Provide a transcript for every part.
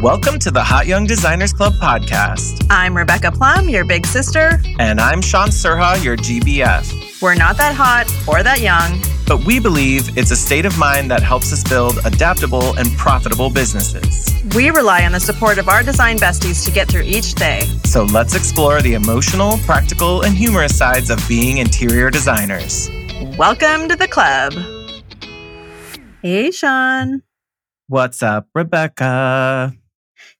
Welcome to the Hot Young Designers Club podcast. I'm Rebecca Plum, your big sister. And I'm Sean Surha, your GBF. We're not that hot or that young, but we believe it's a state of mind that helps us build adaptable and profitable businesses. We rely on the support of our design besties to get through each day. So let's explore the emotional, practical, and humorous sides of being interior designers. Welcome to the club. Hey, Sean. What's up, Rebecca?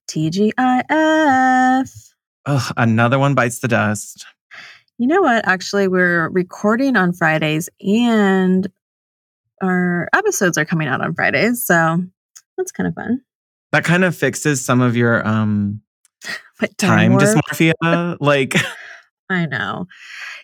TGIF. Ugh, another one bites the dust. You know what? Actually, we're recording on Fridays and our episodes are coming out on Fridays. So that's kind of fun. That kind of fixes some of your um time, time dysmorphia. like I know.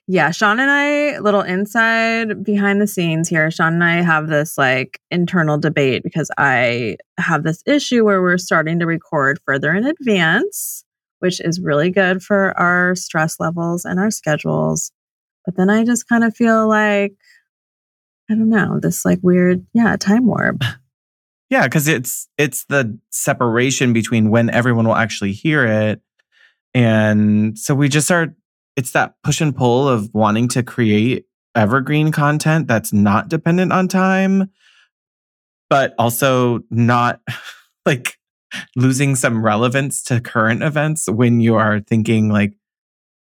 Yeah, Sean and I, little inside behind the scenes here, Sean and I have this like internal debate because I have this issue where we're starting to record further in advance, which is really good for our stress levels and our schedules. But then I just kind of feel like, I don't know, this like weird, yeah, time warp. Yeah, because it's it's the separation between when everyone will actually hear it. And so we just are it's that push and pull of wanting to create evergreen content that's not dependent on time, but also not like losing some relevance to current events when you are thinking like,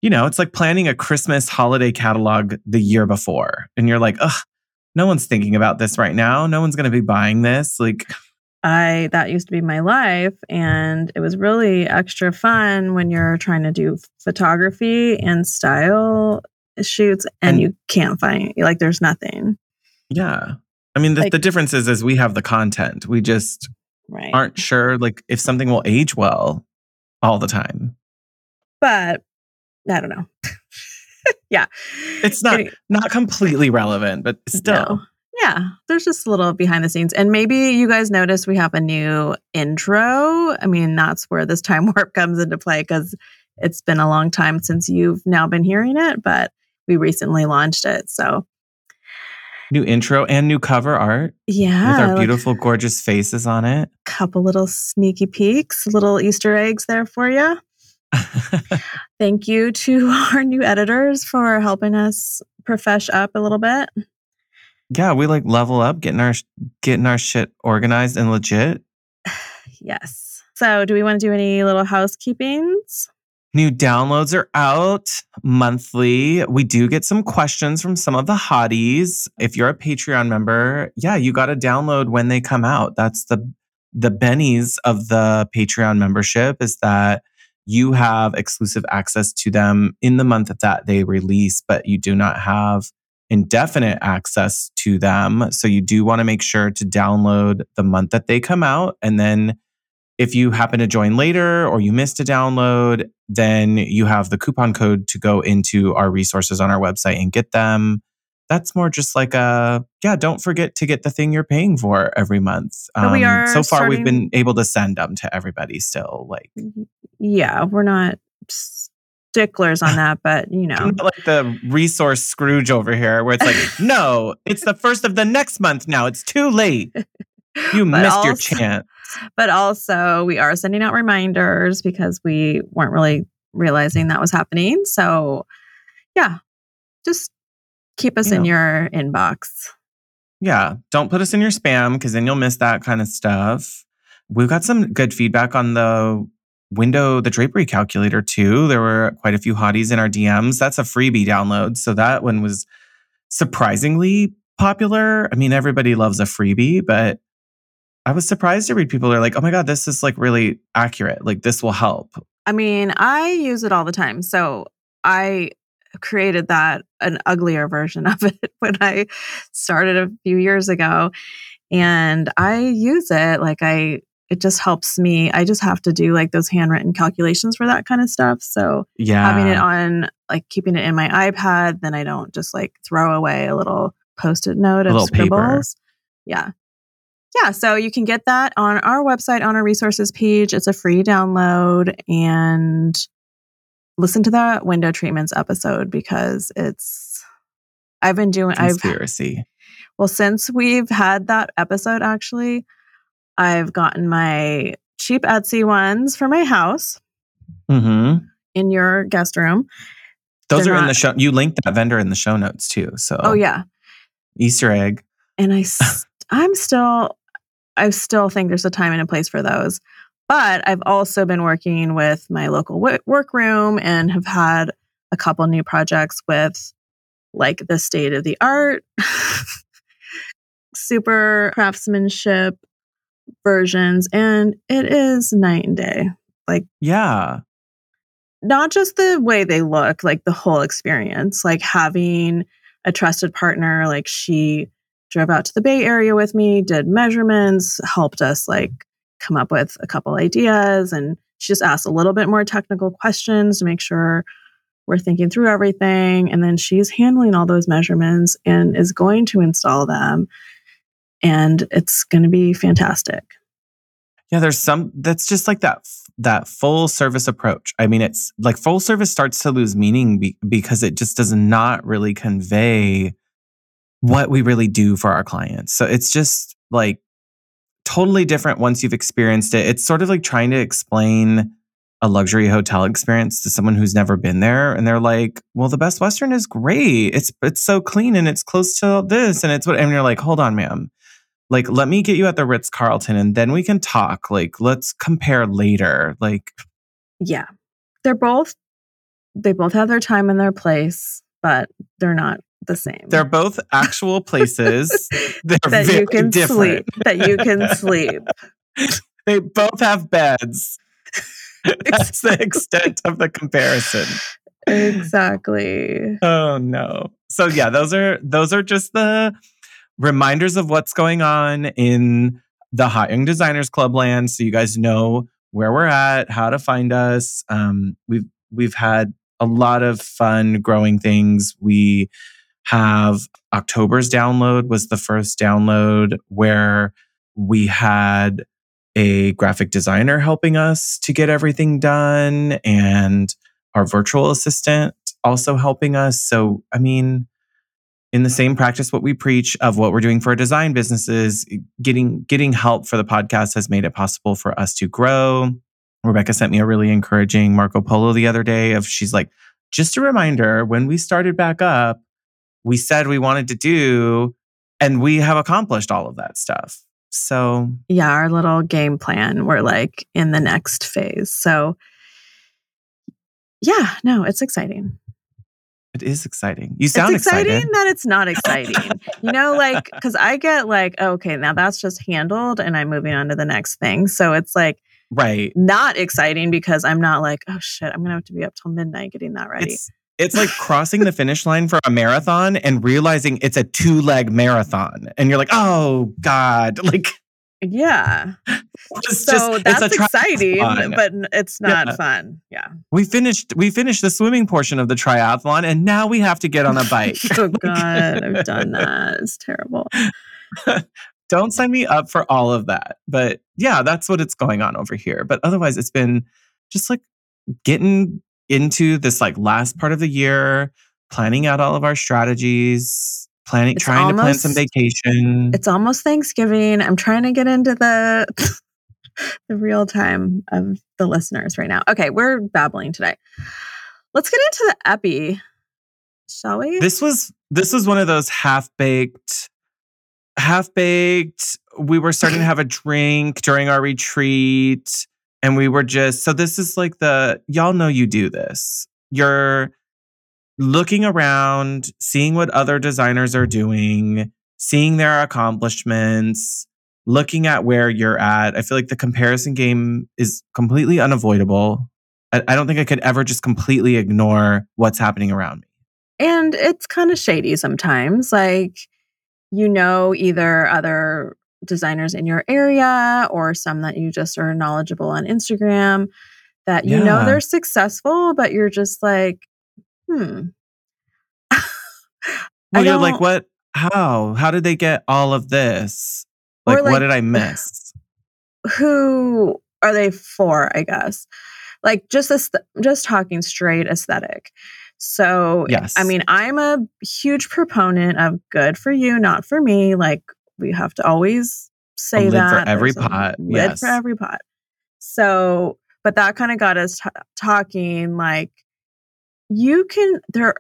you know, it's like planning a Christmas holiday catalog the year before. And you're like, ugh, no one's thinking about this right now. No one's going to be buying this. Like, I that used to be my life and it was really extra fun when you're trying to do photography and style shoots and, and you can't find like there's nothing. Yeah. I mean the, like, the difference is is we have the content. We just right. aren't sure like if something will age well all the time. But I don't know. yeah. It's not not completely relevant, but still. No yeah, there's just a little behind the scenes. And maybe you guys noticed we have a new intro. I mean, that's where this time warp comes into play because it's been a long time since you've now been hearing it, but we recently launched it. So, new intro and new cover art. Yeah. With our beautiful, like, gorgeous faces on it. A couple little sneaky peeks, little Easter eggs there for you. Thank you to our new editors for helping us profesh up a little bit yeah, we like level up, getting our getting our shit organized and legit. yes. So, do we want to do any little housekeepings? New downloads are out monthly. We do get some questions from some of the hotties. If you're a Patreon member, yeah, you got to download when they come out. That's the the bennies of the Patreon membership is that you have exclusive access to them in the month that they release, but you do not have indefinite access to them. So you do want to make sure to download the month that they come out. And then if you happen to join later or you missed a download, then you have the coupon code to go into our resources on our website and get them. That's more just like a, yeah, don't forget to get the thing you're paying for every month. Um, we are so far, starting... we've been able to send them to everybody still. Like, yeah, we're not sticklers on that, but you know, like the resource Scrooge over here, where it's like, no, it's the first of the next month now. It's too late. You missed also, your chance. But also, we are sending out reminders because we weren't really realizing that was happening. So, yeah, just keep us in your inbox. Yeah, don't put us in your spam because then you'll miss that kind of stuff. We've got some good feedback on the window the drapery calculator too. There were quite a few hotties in our DMs. That's a freebie download. So that one was surprisingly popular. I mean, everybody loves a freebie, but I was surprised to read people are like, oh my God, this is like really accurate. Like this will help. I mean, I use it all the time. So I created that an uglier version of it when I started a few years ago. And I use it like I it just helps me. I just have to do like those handwritten calculations for that kind of stuff. So yeah, having it on like keeping it in my iPad, then I don't just like throw away a little post-it note of scribbles. Paper. Yeah. Yeah, so you can get that on our website on our resources page. It's a free download and listen to that window treatments episode because it's I've been doing conspiracy. I've, well, since we've had that episode actually, I've gotten my cheap Etsy ones for my house Mm-hmm. in your guest room. Those They're are in the show. You linked that vendor in the show notes too. So Oh yeah, Easter egg. and I, I'm still I still think there's a time and a place for those. But I've also been working with my local wo- workroom and have had a couple new projects with like the state of the art super craftsmanship versions and it is night and day. Like Yeah. not just the way they look, like the whole experience, like having a trusted partner, like she drove out to the Bay Area with me, did measurements, helped us like come up with a couple ideas. And she just asked a little bit more technical questions to make sure we're thinking through everything. And then she's handling all those measurements and is going to install them. And it's going to be fantastic. Yeah, there's some that's just like that that full service approach. I mean, it's like full service starts to lose meaning be, because it just does not really convey what we really do for our clients. So it's just like totally different once you've experienced it. It's sort of like trying to explain a luxury hotel experience to someone who's never been there and they're like, "Well, the Best Western is great. It's it's so clean and it's close to this and it's what and you're like, "Hold on, ma'am like let me get you at the Ritz Carlton and then we can talk. Like let's compare later. Like Yeah. They're both they both have their time and their place, but they're not the same. they're both actual places. That you can different. sleep. That you can sleep. They both have beds. That's the extent of the comparison. exactly. Oh no. So yeah, those are those are just the reminders of what's going on in the Hot Young Designers Club land so you guys know where we're at, how to find us. Um, we've we've had a lot of fun growing things. We have October's download was the first download where we had a graphic designer helping us to get everything done and our virtual assistant also helping us. So, I mean, in the same practice what we preach of what we're doing for our design businesses, getting getting help for the podcast has made it possible for us to grow. Rebecca sent me a really encouraging Marco Polo the other day of she's like, just a reminder, when we started back up, we said we wanted to do, and we have accomplished all of that stuff. So Yeah, our little game plan. We're like in the next phase. So yeah, no, it's exciting. It is exciting. You sound it's exciting excited. that it's not exciting. you know, like because I get like, oh, okay, now that's just handled and I'm moving on to the next thing. So it's like Right. not exciting because I'm not like, oh shit, I'm gonna have to be up till midnight getting that ready. It's it's like crossing the finish line for a marathon and realizing it's a two leg marathon, and you're like, oh god, like yeah. it's so just that's it's exciting, but it's not Yeah. fun. Yeah. We finished we finished the swimming portion of the triathlon, and now we have to get on a bike. oh god, I've done that. It's terrible. Don't sign me up for all of that. But yeah, that's what it's going on over here. But otherwise, it's been just like getting into this like last part of the year, planning out all of our strategies, planning, It's trying to plan some vacation. It's almost Thanksgiving. I'm trying to get into the the real time of the listeners right now. Okay, we're babbling today. Let's get into the epi, shall we? this was this was one of those half baked half baked we were starting to have a drink during our retreat and we were just so this is like the y'all know you do this you're looking around seeing what other designers are doing seeing their accomplishments looking at where you're at. I feel like the comparison game is completely unavoidable. I, I don't think i could ever just completely ignore what's happening around me. And it's kind of shady sometimes. Like, you know, either other designers in your area or some that you just are knowledgeable on Instagram that you know they're successful, but you're just like, hmm. Well, you're like, what? How? How did they get all of this? Like, like- what did I miss? who are they for i guess like just this just talking straight aesthetic so Yes. i mean i'm a huge proponent of good for you not for me like we have to always say that. lid for every a pot, lid yes. for every pot So, but that kind of got us t- talking like you can there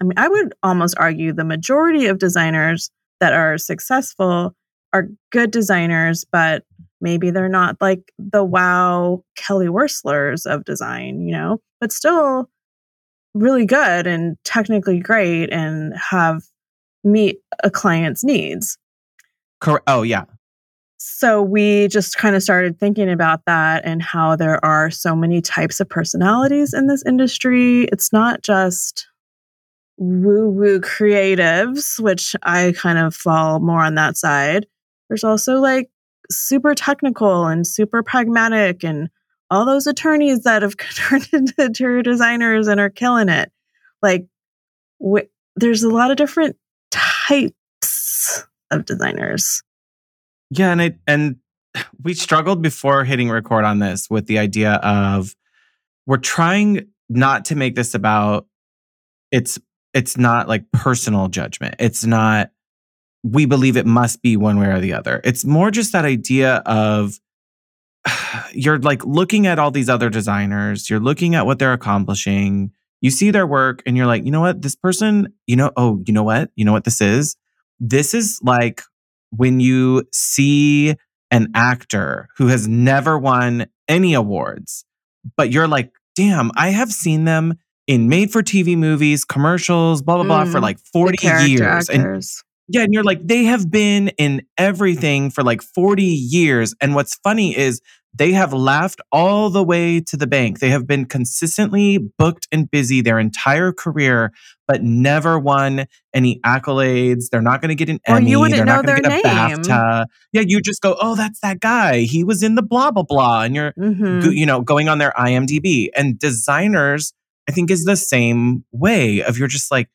I mean, I would almost argue the majority of designers that are successful are good designers, but maybe they're not like the wow Kelly Wearstler's of design, you know, but still really good and technically great and have meet a client's needs. Correct. Oh, yeah. So we just kind of started thinking about that and how there are so many types of personalities in this industry. It's not just woo woo creatives, which I kind of fall more on that side. There's also like super technical and super pragmatic and all those attorneys that have turned into interior designers and are killing it. Like, wh- there's a lot of different types of designers. Yeah, and it and we struggled before hitting record on this with the idea of we're trying not to make this about it's it's not like personal judgment. It's not we believe it must be one way or the other. It's more just that idea of you're like looking at all these other designers, you're looking at what they're accomplishing, you see their work, and you're like, you know what, this person, you know, oh, you know what, you know what this is? This is like when you see an actor who has never won any awards, but you're like, damn, I have seen them in made for TV movies, commercials, blah, blah, blah, for Mm, like 40 character years. And yeah, and you're like, they have been in everything for like 40 years. And what's funny is they have laughed all the way to the bank. They have been consistently booked and busy their entire career, but never won any accolades. They're not going to get an Or you Emmy. wouldn't They're not know going to their get a name. BAFTA. Yeah, you just go, oh, that's that guy. He was in the blah, blah, blah. And you're, hmm you know, going on their IMDb. And designers, I think, is the same way of you're just like,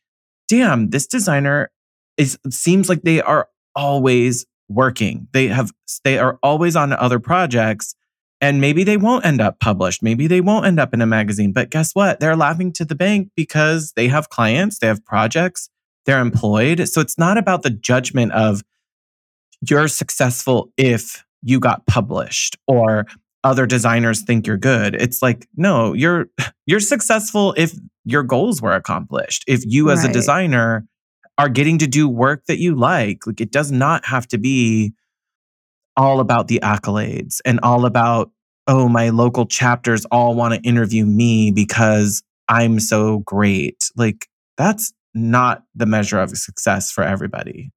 damn, this designer is seems like they are always working. They have they are always on other projects. And maybe they won't end up published. Maybe they won't end up in a magazine. But guess what? They're laughing to the bank because they have clients, they have projects, they're employed. So it's not about the judgment of you're successful if you got published or other designers think you're good. It's like, no, you're you're successful if your goals were accomplished. If you as a designer are getting to do work that you like. Like it does not have to be all about the accolades and all about oh my local chapters all want to interview me because I'm so great. Like that's not the measure of success for everybody.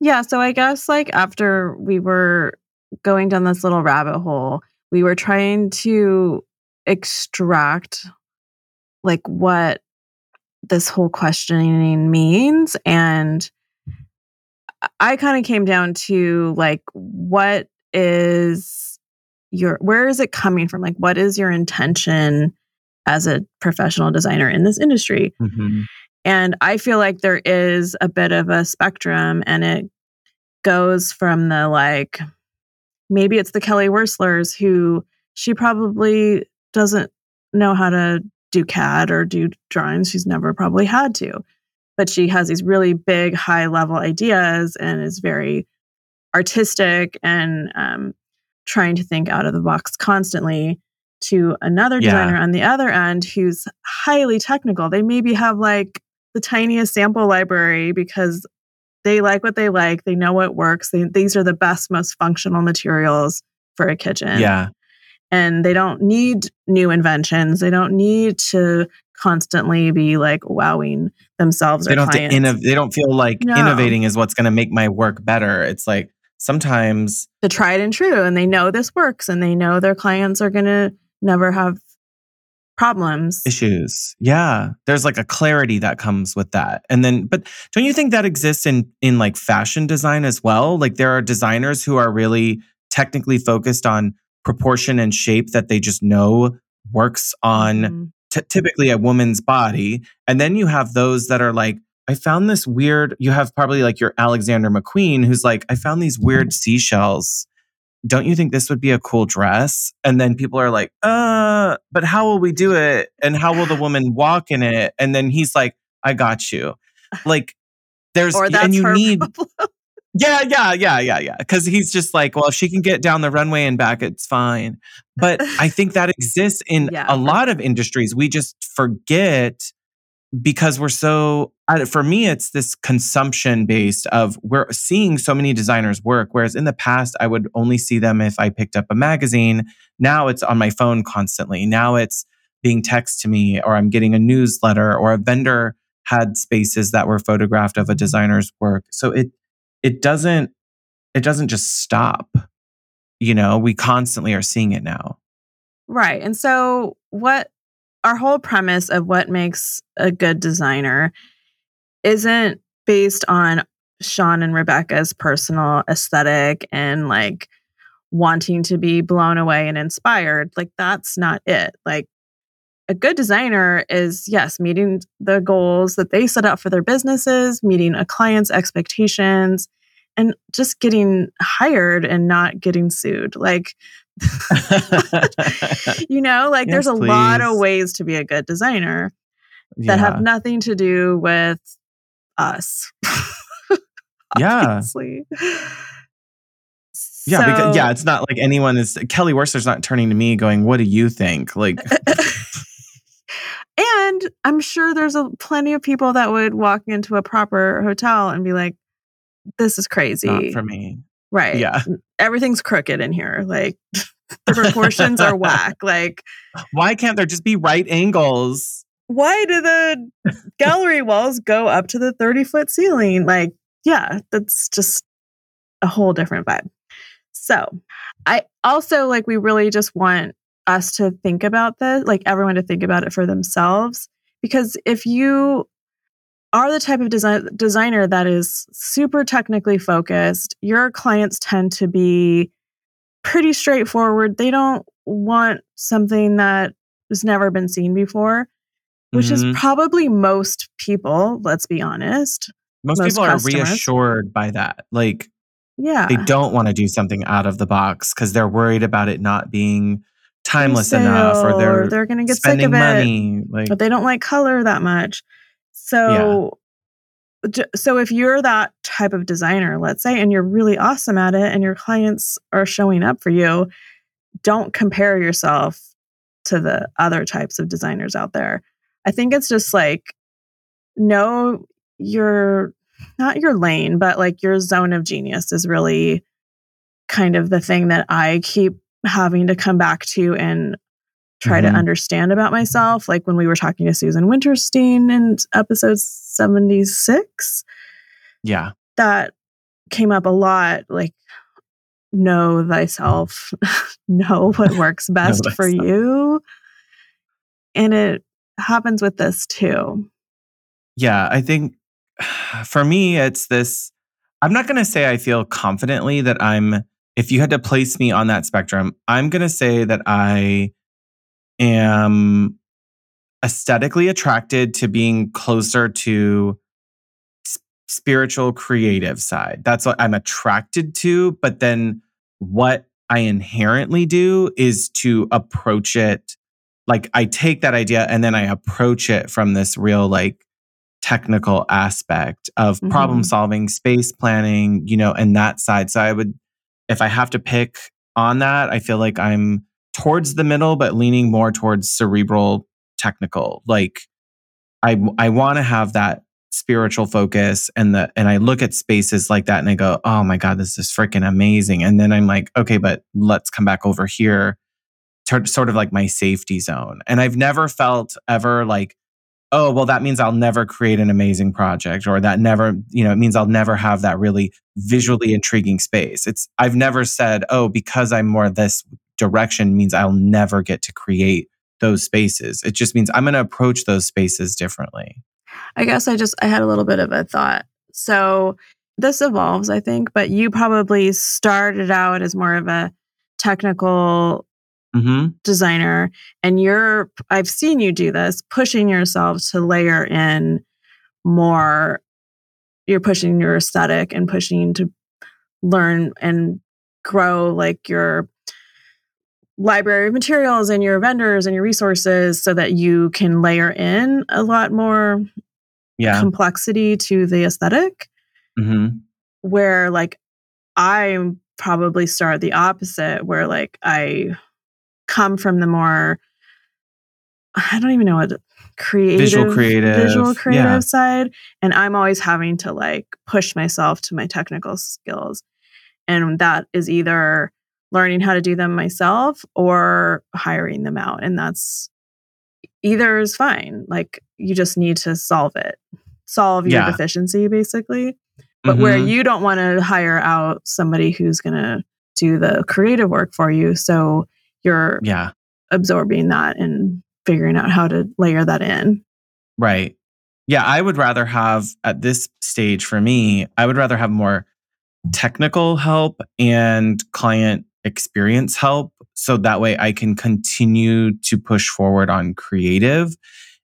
Yeah, so I guess like after we were going down this little rabbit hole, we were trying to extract like what this whole questioning means and I kind of came down to like what is your where is it coming from? Like what is your intention as a professional designer in this industry? Mm-hmm. And I feel like there is a bit of a spectrum and it goes from the like, maybe it's the Kelly Wearstler's who she probably doesn't know how to do CAD or do drawings. She's never probably had to. But she has these really big, high level ideas and is very artistic and um, trying to think out of the box constantly to another Yeah. designer on the other end who's highly technical. They maybe have like the tiniest sample library because they like what they like. They know what works. They, these are the best, most functional materials for a kitchen. Yeah. And they don't need new inventions. They don't need to constantly be like wowing themselves They or don't have to innov- they don't feel like No. innovating is what's going to make my work better. It's like sometimes the tried and true and they know this works and they know their clients are going to never have problems. issues. Yeah. There's like a clarity that comes with that. And then but don't you think that exists in in like fashion design as well? Like there are designers who are really technically focused on proportion and shape that they just know works on Mhm. T- typically a woman's body. And then you have those that are like, I found this weird. You have probably like your Alexander McQueen, who's like, I found these weird seashells. Don't you think this would be a cool dress? And then people are like, uh, but how will we do it? And how will the woman walk in it? And then he's like, I got you. Like, there's, and you need. Yeah, yeah, yeah, yeah, yeah. Because he's just like, well, if she can get down the runway and back, it's fine. But I think that exists in Yeah, a lot of industries. We just forget because we're so, for me, it's this consumption based of we're seeing so many designers work. Whereas in the past, I would only see them if I picked up a magazine. Now it's on my phone constantly. Now it's being texted to me or I'm getting a newsletter or a vendor had spaces that were photographed of a designer's work. So it, it doesn't it doesn't just stop you know we constantly are seeing it now Right. And so, what our whole premise of what makes a good designer isn't based on Sean and Rebecca's personal aesthetic and like wanting to be blown away and inspired. Like, that's not it. Like, a good designer is, yes, meeting the goals that they set out for their businesses, meeting a client's expectations, and just getting hired and not getting sued. Like, you know, like there's a Yes, lot of ways to be a good designer that yeah have nothing to do with us. yeah obviously. yeah because So- yeah it's not like anyone is kelly wearstler's not turning to me going what do you think like and I'm sure there's a plenty of people that would walk into a proper hotel and be like, "This is crazy." not for me right? yeah everything's crooked in here. Like the proportions are whack. Like why can't there just be right angles why do the gallery walls go up to the 30 foot ceiling? Like, yeah, that's just a whole different vibe. So, I also like, we really just want us to think about this, like everyone to think about it for themselves. Because if you are the type of design, designer that is super technically focused, your clients tend to be pretty straightforward. They don't want something that has never been seen before which Mhm. is probably most people, let's be honest. most, most people are reassured by that like Yeah. they don't want to do something out of the box because they're worried about it not being timeless Resale, enough or they're they're going to get sick of it. money like But they don't like color that much. So j- so if you're that type of designer, let's say, and you're really awesome at it and your clients are showing up for you, don't compare yourself to the other types of designers out there. I think it's just like know your not your lane, but like your zone of genius is really kind of the thing that I keep having to come back to and try Mhm. to understand about myself. Like when we were talking to Susan Winterstein in episode 76, yeah that came up a lot. Like, know thyself, know what works best for you. And it happens with this too. yeah i think for me it's this i'm not going to say i feel confidently that i'm if you had to place me on that spectrum i'm going to say that i am aesthetically attracted to being closer to s- spiritual creative side that's what i'm attracted to but then what i inherently do is to approach it like i take that idea and then i approach it from this real like technical aspect of problem Mhm. solving space planning you know and that side so i would if i have to pick on that i feel like i'm towards the middle but leaning more towards cerebral technical. Like i i want to have that spiritual focus and the and i look at spaces like that and i go oh my god this is freaking amazing. And then i'm like okay but let's come back over here. To sort of like my safety zone. And i've never felt ever like oh well that means i'll never create an amazing project or that never you know it means i'll never have that really visually intriguing space. It's i've never said oh because i'm more this direction means i'll never get to create those spaces. It just means i'm going to approach those spaces differently. I guess I just I had a little bit of a thought. So this evolves, I think, but you probably started out as more of a technical hmm designer and you're I've seen you do this, pushing yourself to layer in more you're pushing your aesthetic and pushing to learn and grow like your library of materials and your vendors and your resources so that you can layer in a lot more yeah. complexity to the aesthetic. hmm where like I probably start the opposite, where like I come from the more I don't even know what creative Visual creative, visual creative yeah. side. And I'm always having to like push myself to my technical skills. And that is either learning how to do them myself or hiring them out. And that's either is fine. Like you just need to solve it. Solve your Yeah. deficiency basically. But where Mhm. you don't want to hire out somebody who's going to do the creative work for you. So you're yeah, absorbing that and figuring out how to layer that in right. Yeah, I would rather have at this stage for me, I would rather have more technical help and client experience help so that way I can continue to push forward on creative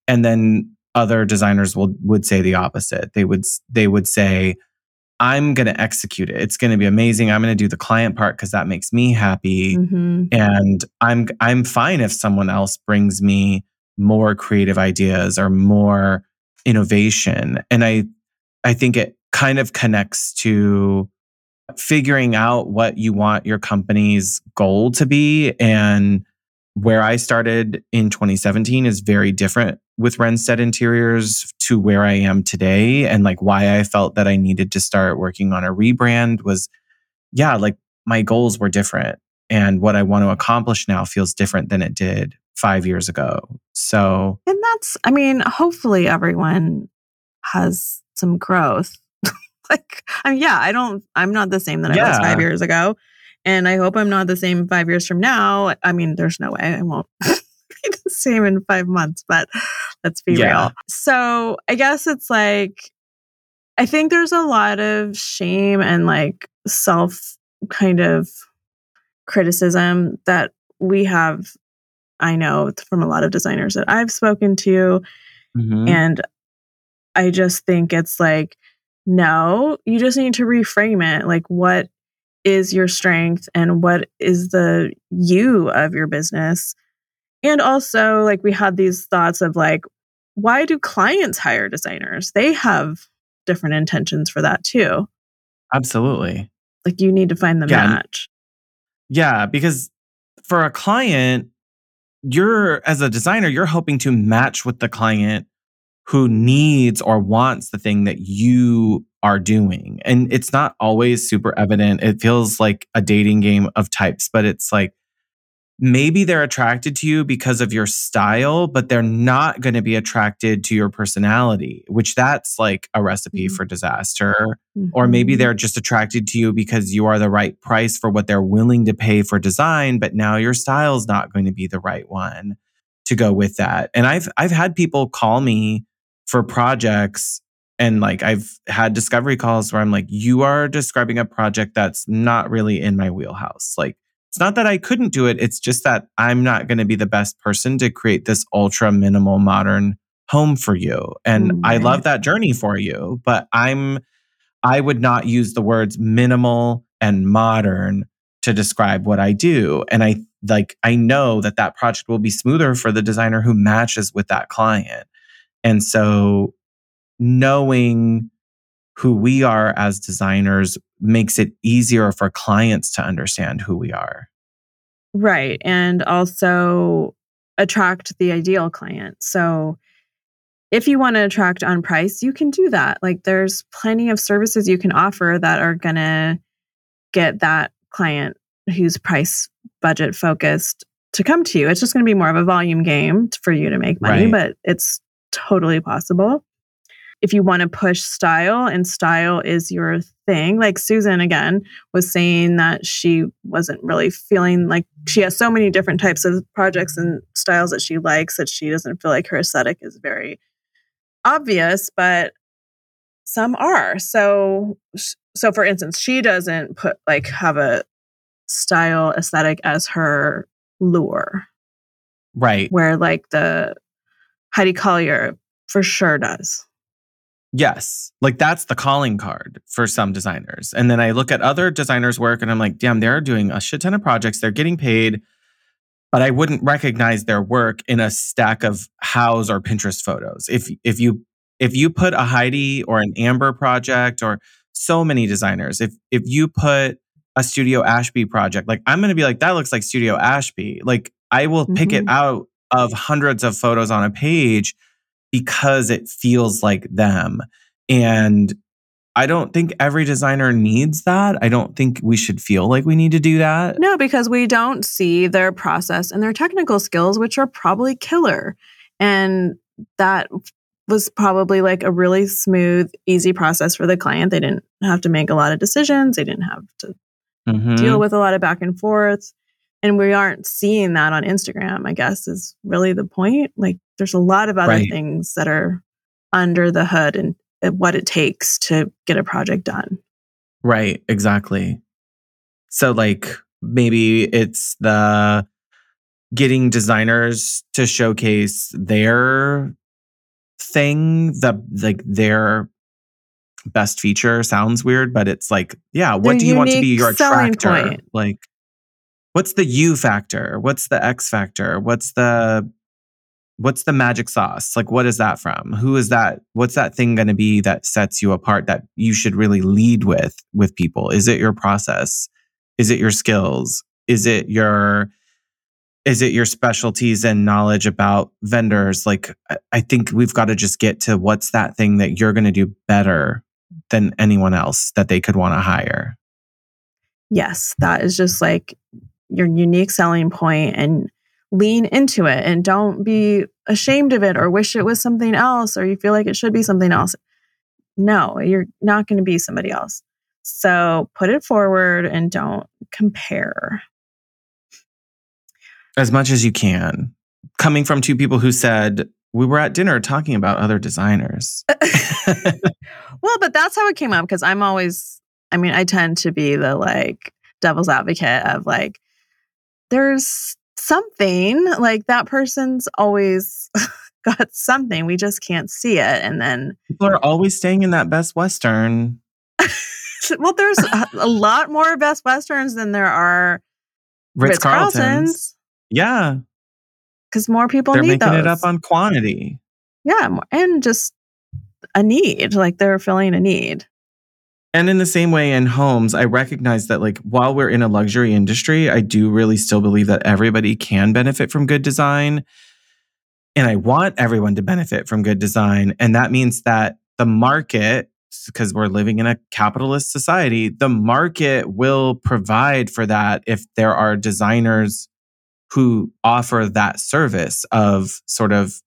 and then other designers will would say the opposite. They would they would say I'm going to execute it. It's going to be amazing. I'm going to do the client part cuz that makes me happy hmm and I'm I'm fine if someone else brings me more creative ideas or more innovation and I I think it kind of connects to figuring out what you want your company's goal to be and where I started in 2017 is very different with Renstead Interiors to where I am today. And like why I felt that I needed to start working on a rebrand was yeah like my goals were different. And what I want to accomplish now feels different than it did 5 years ago. So, and that's i mean hopefully everyone has some growth. Like I mean, yeah i don't i'm not the same that i was five years ago and i hope i'm not the same five years from now i mean there's no way i won't be the same in five months but let's be Yeah. real so i guess it's like i think there's a lot of shame and like self kind of criticism that we have i know from a lot of designers that i've spoken to mhm. and I just think it's like, no, you just need to reframe it. Like, what is your strength and what is the you of your business? And also, like, we had these thoughts of like, why do clients hire designers? They have different intentions for that too. absolutely. Like, you need to find the Yeah, match. Yeah, because for a client, you're as a designer, you're hoping to match with the client who needs or wants the thing that you are doing. And it's not always super evident. It feels like a dating game of types, but it's like maybe they're attracted to you because of your style, but they're not going to be attracted to your personality, which that's like a recipe Mhm. for disaster or maybe Mhm. they're just attracted to you because you are the right price for what they're willing to pay for design but now your style's not going to be the right one to go with that and i've i've had people call me for projects and like i've had discovery calls where i'm like you are describing a project that's not really in my wheelhouse like it's not that i couldn't do it it's just that i'm not going to be the best person to create this ultra minimal modern home for you and mm, i love that journey for you but i'm I would not use the words minimal and modern to describe what I do. And I like, I know that that project will be smoother for the designer who matches with that client. And so knowing who we are as designers makes it easier for clients to understand who we are. Right. And also attract the ideal client. So if you want to attract on price, you can do that. Like there's plenty of services you can offer that are going to get that client who's price budget focused to come to you. It's just going to be more of a volume game for you to make money, Right. but it's totally possible. If you want to push style and style is your thing, like Susan again was saying that she wasn't really feeling like she has so many different types of projects and styles that she likes that she doesn't feel like her aesthetic is very obvious, but some are. So so for instance, she doesn't put like have a style aesthetic as her lure, Right. where like the Heidi Caillier for sure does. Yes. Like that's the calling card for some designers. And then I look at other designers' work and I'm like, damn, they're doing a shit ton of projects. They're getting paid, but I wouldn't recognize their work in a stack of house or Pinterest photos. If if you if you put a Heidi or an Amber project or so many designers. If if you put a Studio Ashby project, like I'm gonna be like, that looks like Studio Ashby. Like I will pick it Mhm. out of hundreds of photos on a page because it feels like them. And I don't think every designer needs that. I don't think we should feel like we need to do that. No, because we don't see their process and their technical skills, which are probably killer. And that was probably like a really smooth, easy process for the client. They didn't have to make a lot of decisions, they didn't have to Mhm. deal with a lot of back and forth. And we aren't seeing that on Instagram, I guess, is really the point. Like, there's a lot of other Right. things that are under the hood and uh, what it takes to get a project done. Right, exactly. So like maybe it's the getting designers to showcase their thing, the like their best feature sounds weird, but it's like, yeah, what Their do you want to be your attractor? point. Like what's the U factor? What's the X factor? What's the what's the magic sauce? Like what is that from? Who is that? What's that thing going to be that sets you apart that you should really lead with with people? Is it your process? Is it your skills? Is it your is it your specialties and knowledge about vendors? Like I- think we've got to just get to what's that thing that you're going to do better than anyone else that they could want to hire. yes, that is just like your unique selling point and lean into it and don't be ashamed of it or wish it was something else or you feel like it should be something else. No, you're not going to be somebody else. So put it forward and don't compare. as much as you can. Coming from two people who said, we were at dinner talking about other designers. well, but that's how it came up because I'm always, I mean, I tend to be the like devil's advocate of like, there's something like that person's always got something. We just can't see it. And then, People are always staying in that Best Western. well, there's a, a lot more Best Westerns than there are Ritz. Carltons Yeah. because more people They're need making those. it up on quantity. yeah, and just a need. Like they're filling a need. And in the same way in homes, I recognize that like while we're in a luxury industry, I do really still believe that everybody can benefit from good design. And I want everyone to benefit from good design. And that means that the market, because we're living in a capitalist society, the market will provide for that if there are designers who offer that service of sort of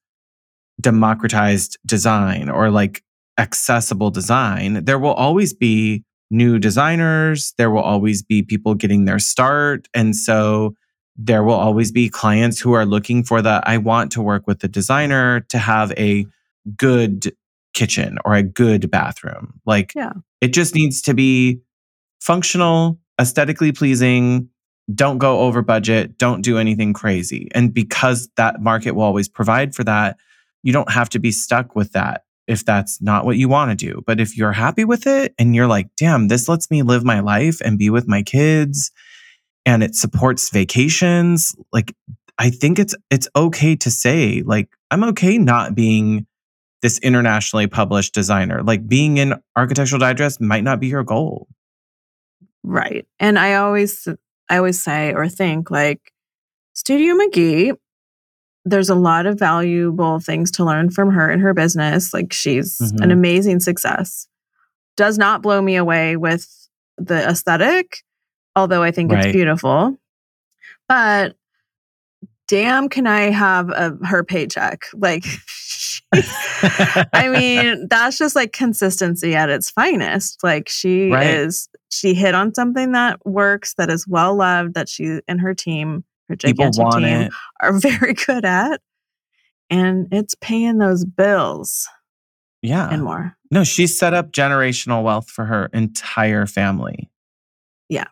democratized design or like accessible design, there will always be new designers. There will always be people getting their start. And so there will always be clients who are looking for the I want to work with the designer to have a good kitchen or a good bathroom. Like Yeah. it just needs to be functional, aesthetically pleasing. Don't go over budget. Don't do anything crazy. And because that market will always provide for that, you don't have to be stuck with that if that's not what you want to do. But if you're happy with it and you're like, damn, this lets me live my life and be with my kids and it supports vacations, like I think it's it's okay to say like I'm okay not being this internationally published designer. Like being in Architectural Digest might not be your goal. Right. And I always I always say or think like Studio McGee, there's a lot of valuable things to learn from her in her business. Like she's an Mhm. amazing success. Does not blow me away with the aesthetic, although I think Right. it's beautiful. But damn can I have a, her paycheck? Like I mean, that's just like consistency at its finest. Like she Right. is, she hit on something that works, that is well loved, that she and her team, her people gigantic want team, it. are very good at. And it's paying those bills Yeah. and more. No, she set up generational wealth for her entire family. Yeah.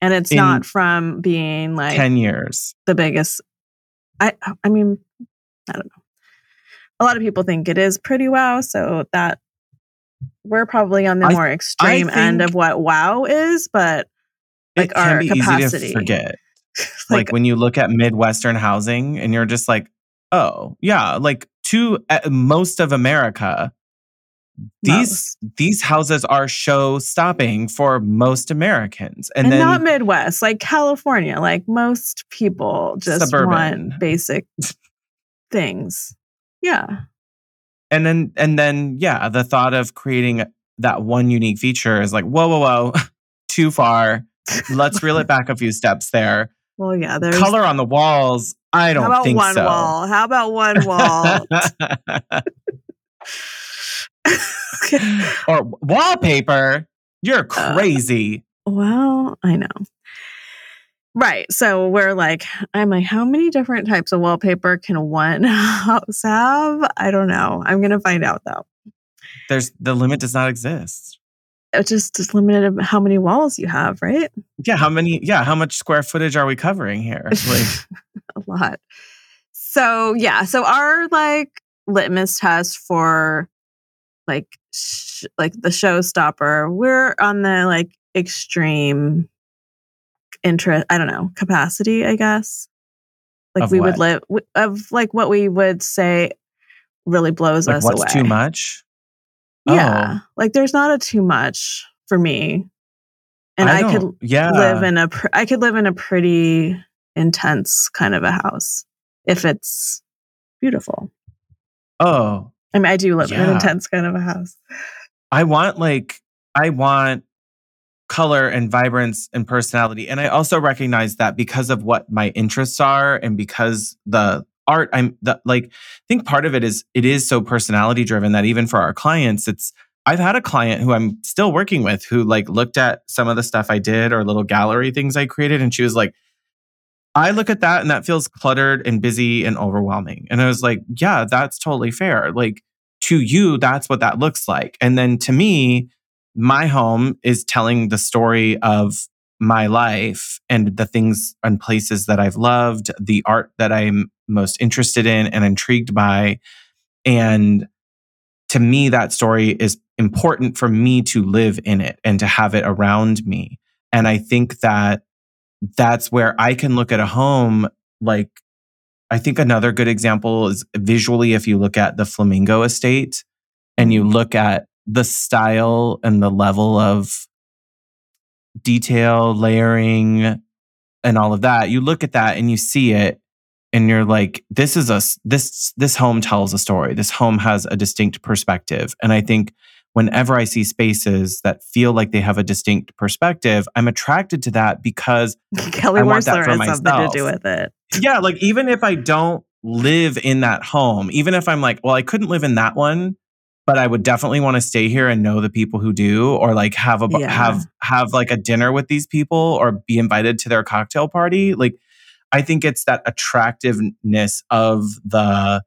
And it's In not from being like 10 years. the biggest. I uh, I mean, I don't know. A lot of people think it is pretty wow, so that we're probably on the I- more extreme end of what wow is, but Like our capacity. easy to forget. like, like when you look at Midwestern housing and you're just like, oh, yeah, like to uh, most of America, these these houses are show stopping for most Americans, and, and, then not Midwest, like California. Like most people just Suburban. want basic things. Yeah. and then and then yeah, the thought of creating that one unique feature is like whoa whoa whoa, too far. Let's reel it back a few steps there. Well, yeah. There's Color on the walls. I don't How about think one so. wall? How about one wall? or wallpaper. You're Uh, crazy. well, I know. Right. So we're like, I'm like, how many different types of wallpaper can one house have? I don't know. I'm going to find out though. There's the limit does not exist. It's just it's limited of how many walls you have, right? Yeah, how many? Yeah, how much square footage are we covering here? Like, a lot. So yeah, so our like litmus test for like sh- like the showstopper, we're on the like extreme interest. I don't know capacity, I guess. Like Of we what? would live of like what we would say really blows like us what's away. too much? Oh. Yeah, Oh. like there's not a too much for me, and I, could yeah live in a pr- I could live in a pretty intense kind of a house if it's beautiful. Oh, I mean, I do live in an intense kind of a house. I want like I want color and vibrance and personality. And I also recognize that because of what my interests are and because the art I'm like I think part of it is it is so personality driven that even for our clients it's I've had a client who I'm still working with who like looked at some of the stuff I did or little gallery things I created and she was like I look at that and that feels cluttered and busy and overwhelming. And I was like, yeah, that's totally fair. Like to you, that's what that looks like. And then to me, my home is telling the story of my life and the things and places that I've loved, the art that I'm most interested in and intrigued by. And to me, that story is important for me to live in it and to have it around me. And I think that that's where I can look at a home like I think another good example is visually if you look at the Flamingo estate and you mm-hmm. look at the style and the level of detail, layering, and all of that, you look at that and you see it and you're like, this is a this this home tells a story. This home has a distinct perspective. And I think whenever I see spaces that feel like they have a distinct perspective, I'm attracted to that because Kelly I want that for has something to do with it. yeah, like even if I don't live in that home, even if I'm like, well, I couldn't live in that one, but I would definitely want to stay here and know the people who do, or like have a Yeah. have have like a dinner with these people, or be invited to their cocktail party. Like, I think it's that attractiveness of the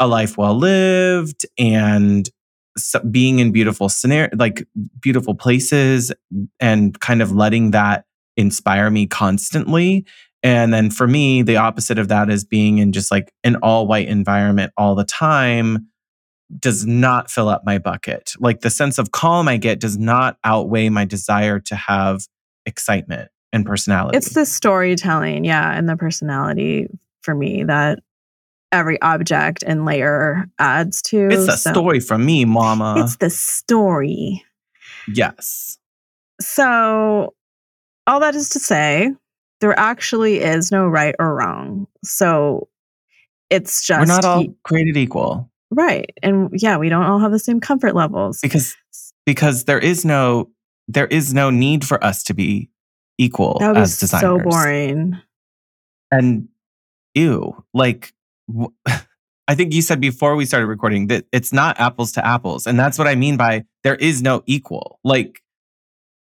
a life well lived and s- being in beautiful scenario, like beautiful places, and kind of letting that inspire me constantly. And then for me, the opposite of that is being in just like an all white environment all the time does not fill up my bucket. Like the sense of calm I get does not outweigh my desire to have excitement and personality. It's the storytelling, yeah, and the personality for me that every object and layer adds to. It's a So story from me, mama. It's the story. yes. So, all that is to say, there actually is no right or wrong. So, it's just We're not all created equal right. And yeah, we don't all have the same comfort levels. because because there is no there is no need for us to be equal That would be designers. so boring. and ew like w- i think you said before we started recording that it's not apples to apples and that's what i mean by there is no equal like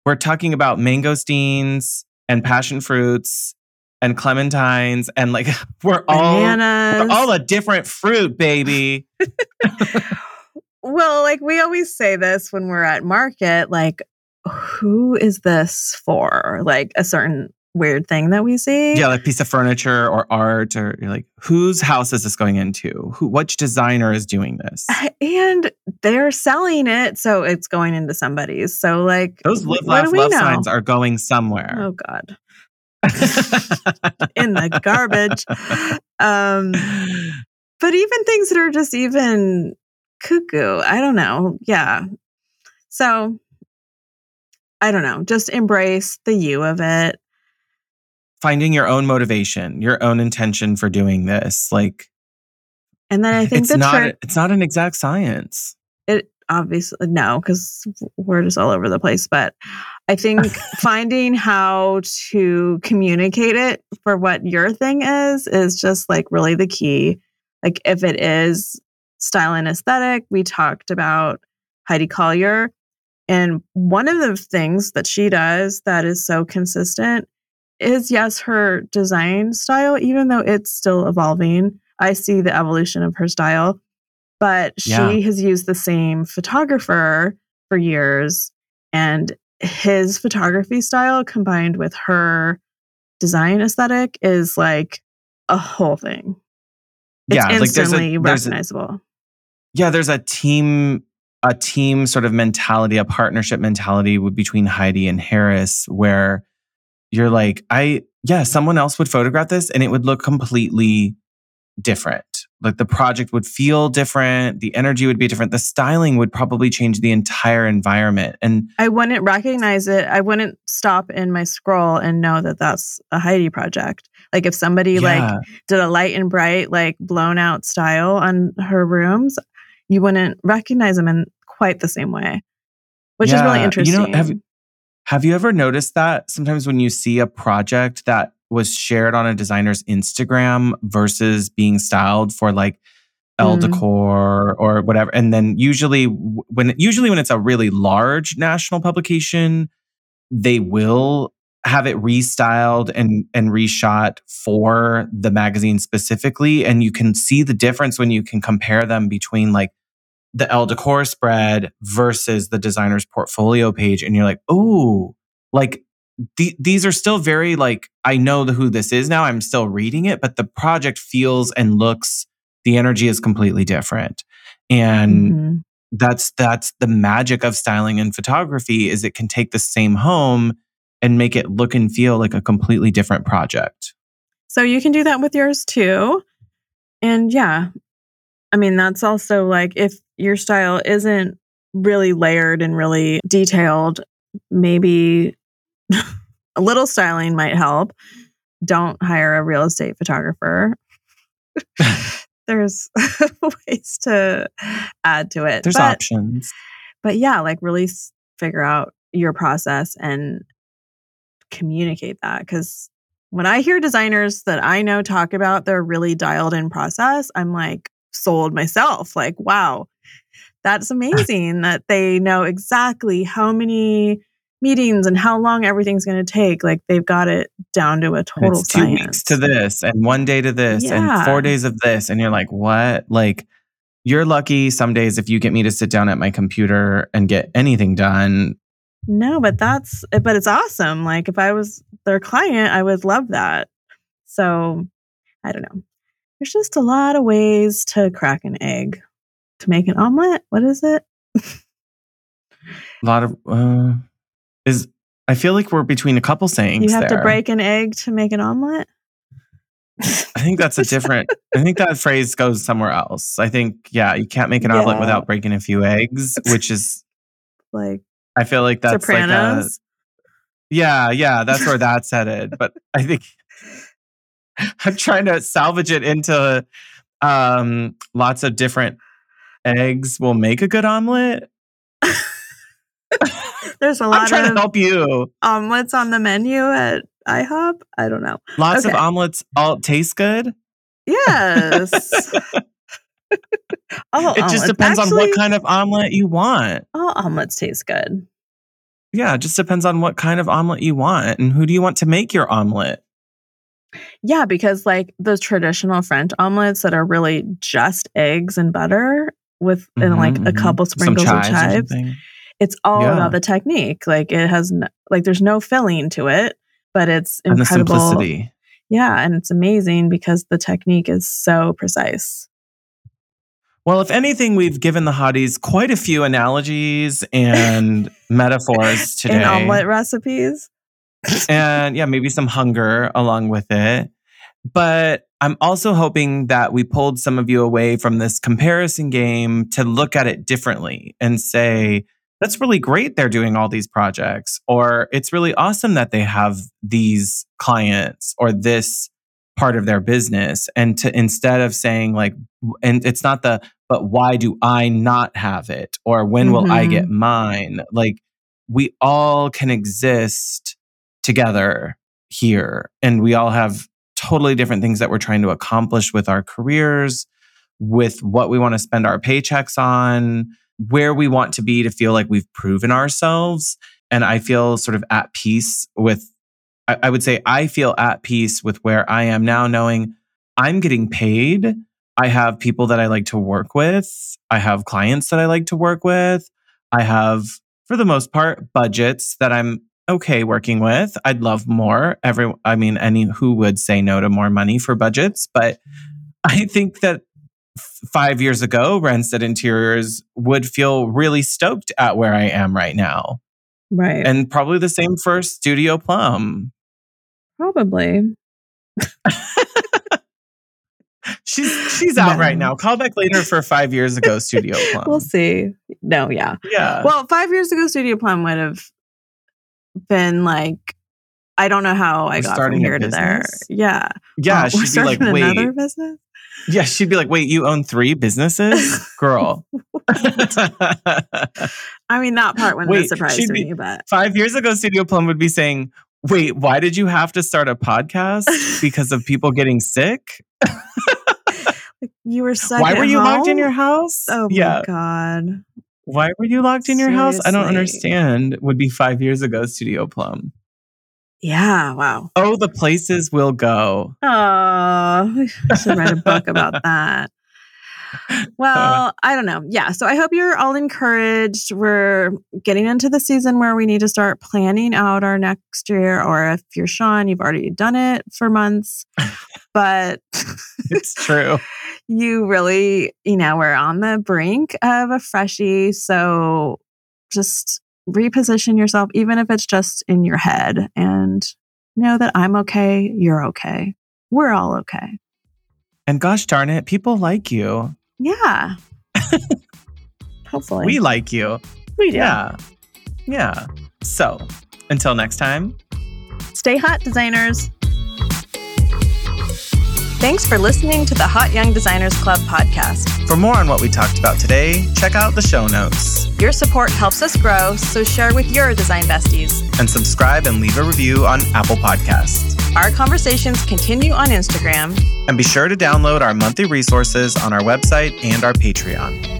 we're talking about mangosteens and passion fruits and clementines and like we're all we're all a different fruit baby well, like we always say this when we're at market, like, who is this for? Like a certain weird thing that we see. yeah like piece of furniture or art or you're like whose house is this going into who which designer is doing this And they're selling it, so it's going into somebody's. So, like, those live laugh love know? signs are going somewhere Oh God, in the garbage. Um, but even things that are just even cuckoo. I don't know. Yeah. So I don't know. Just embrace the you of it. Finding your own motivation, your own intention for doing this. Like And then I think it's not trick it's not an exact science. it obviously no because we're just all over the place but i think finding how to communicate it for what your thing is is just like really the key like if it is style and aesthetic we talked about heidi caillier and one of the things that she does that is so consistent is yes her design style even though it's still evolving i see the evolution of her style but she Yeah. has used the same photographer for years and his photography style combined with her design aesthetic is like a whole thing it's yeah, like there's a, instantly there's a recognizable yeah, there's a team a team sort of mentality, a partnership mentality between Heidi and Haris where you're like, I yeah, someone else would photograph this and it would look completely different. Like the project would feel different, the energy would be different, the styling would probably change the entire environment. And i wouldn't recognize it i wouldn't stop in my scroll and know that that's a heidi project like if somebody like did a light and bright, like blown out style on her rooms, you wouldn't recognize them in quite the same way, which is really interesting. You know, have have you ever noticed that sometimes when you see a project that was shared on a designer's Instagram versus being styled for like Elle Mm. Decor or whatever, and then usually when usually when it's a really large national publication, they will have it restyled and and reshot for the magazine specifically, and you can see the difference when you can compare them between like the Elle Decor spread versus the designer's portfolio page, and you're like, oh, like the, these are still very like I know the, who this is now. I'm still reading it, but the project feels and looks, the energy is completely different, and Mhm. that's that's the magic of styling and photography is it can take the same home and make it look and feel like a completely different project. So you can do that with yours too. And yeah, I mean, that's also like if your style isn't really layered and really detailed, maybe a little styling might help. Don't hire a real estate photographer. There's ways to add to it. There's but, options. but yeah, like really figure out your process and communicate that. Because when I hear designers that I know talk about their really dialed in process, I'm like sold myself. Like, wow, that's amazing that they know exactly how many meetings and how long everything's going to take. Like, they've got it down to a total it's two science. weeks to this and one day to this and four days of this. And you're like, what? Like, you're lucky some days if you get me to sit down at my computer and get anything done. No, but that's but it's awesome. Like if I was their client, I would love that. So I don't know. There's just a lot of ways to crack an egg. To make an omelet? What is it? A lot of, uh, is, I feel like we're between a couple sayings. You have to break an egg to make an omelet? I think that's a different, I think that phrase goes somewhere else. I think, yeah, you can't make an omelet Yeah. without breaking a few eggs, which is, like I feel like that's like a, Yeah, yeah, that's where that's headed. But I think I'm trying to salvage it into um, lots of different eggs will make a good omelet. There's a lot. I'm trying of to help you. omelets on the menu at IHOP. I don't know. Lots of omelets all taste good. Yes. all It just omelets- depends on what kind of omelet you want. all omelets taste good. Yeah, it just depends on what kind of omelet you want and who do you want to make your omelet. Yeah, because like those traditional French omelets that are really just eggs and butter with and like Mhm, a mhm. couple sprinkles of chives or chives. It's all Yeah. about the technique. Like it has no, like there's no filling to it, but it's And the incredible. simplicity. Yeah, and it's amazing because the technique is so precise. Well, if anything, we've given the hotties quite a few analogies and metaphors today. Omelet recipes. and yeah, maybe some hunger along with it. But I'm also hoping that we pulled some of you away from this comparison game to look at it differently and say, that's really great they're doing all these projects, or it's really awesome that they have these clients or this part of their business. And to instead of saying, like, and it's not the, but why do I not have it? Or when mm-hmm. will I get mm-hmm. mine? Like, we all can exist together here and we all have totally different things that we're trying to accomplish with our careers, with what we want to spend our paychecks on, where we want to be to feel like we've proven ourselves. And I feel sort of at peace with, I, I would say, I feel at peace with where I am now, knowing I'm getting paid. I have people that I like to work with. I have clients that I like to work with. I have, for the most part, budgets that I'm okay working with. I'd love more. Every, I mean, any who would say no to more money for budgets, but mm-hmm. I think that five years ago, Wrensted Interiors would feel really stoked at where I am right now. Right. And probably the same for Studio Plum. Probably. she's she's out no. right now. Call back later for five years ago Studio Plum. we'll see. No, yeah. Yeah. Well, five years ago Studio Plum would have been like I don't know how I We're got from here to there. Yeah. Yeah. She'd be like, wait. Another business? Yeah, she'd be like, wait, you own three businesses? Girl. I mean, that part wouldn't wait, have surprised me, but five years ago, Studio Plum would be saying, Wait, why did you have to start a podcast? because of people getting sick? you were stuck. Why were you home? locked in your house? Oh yeah. my god. Why were you locked in your house? I don't understand. Would be five years ago, Studio Plum. Yeah, wow. Oh, the places we'll go. Oh, I should write a book about that. Uh. Well, I don't know. Yeah. So I hope you're all encouraged. We're getting into the season where we need to start planning out our next year. Or if you're Sean, you've already done it for months. But it's true. you really, you know, we're on the brink of a freshie. So just reposition yourself, even if it's just in your head, and know that I'm okay, you're okay. We're all okay. And gosh darn it, people like you. Yeah. Hopefully. We like you. We do. Yeah. Yeah. So until next time, stay hot, designers. Thanks for listening to the Hot Young Designers Club podcast. For more on what we talked about today, check out the show notes. Your support helps us grow, so share with your design besties. And subscribe and leave a review on Apple Podcasts. Our conversations continue on Instagram. And be sure to download our monthly resources on our website and our Patreon.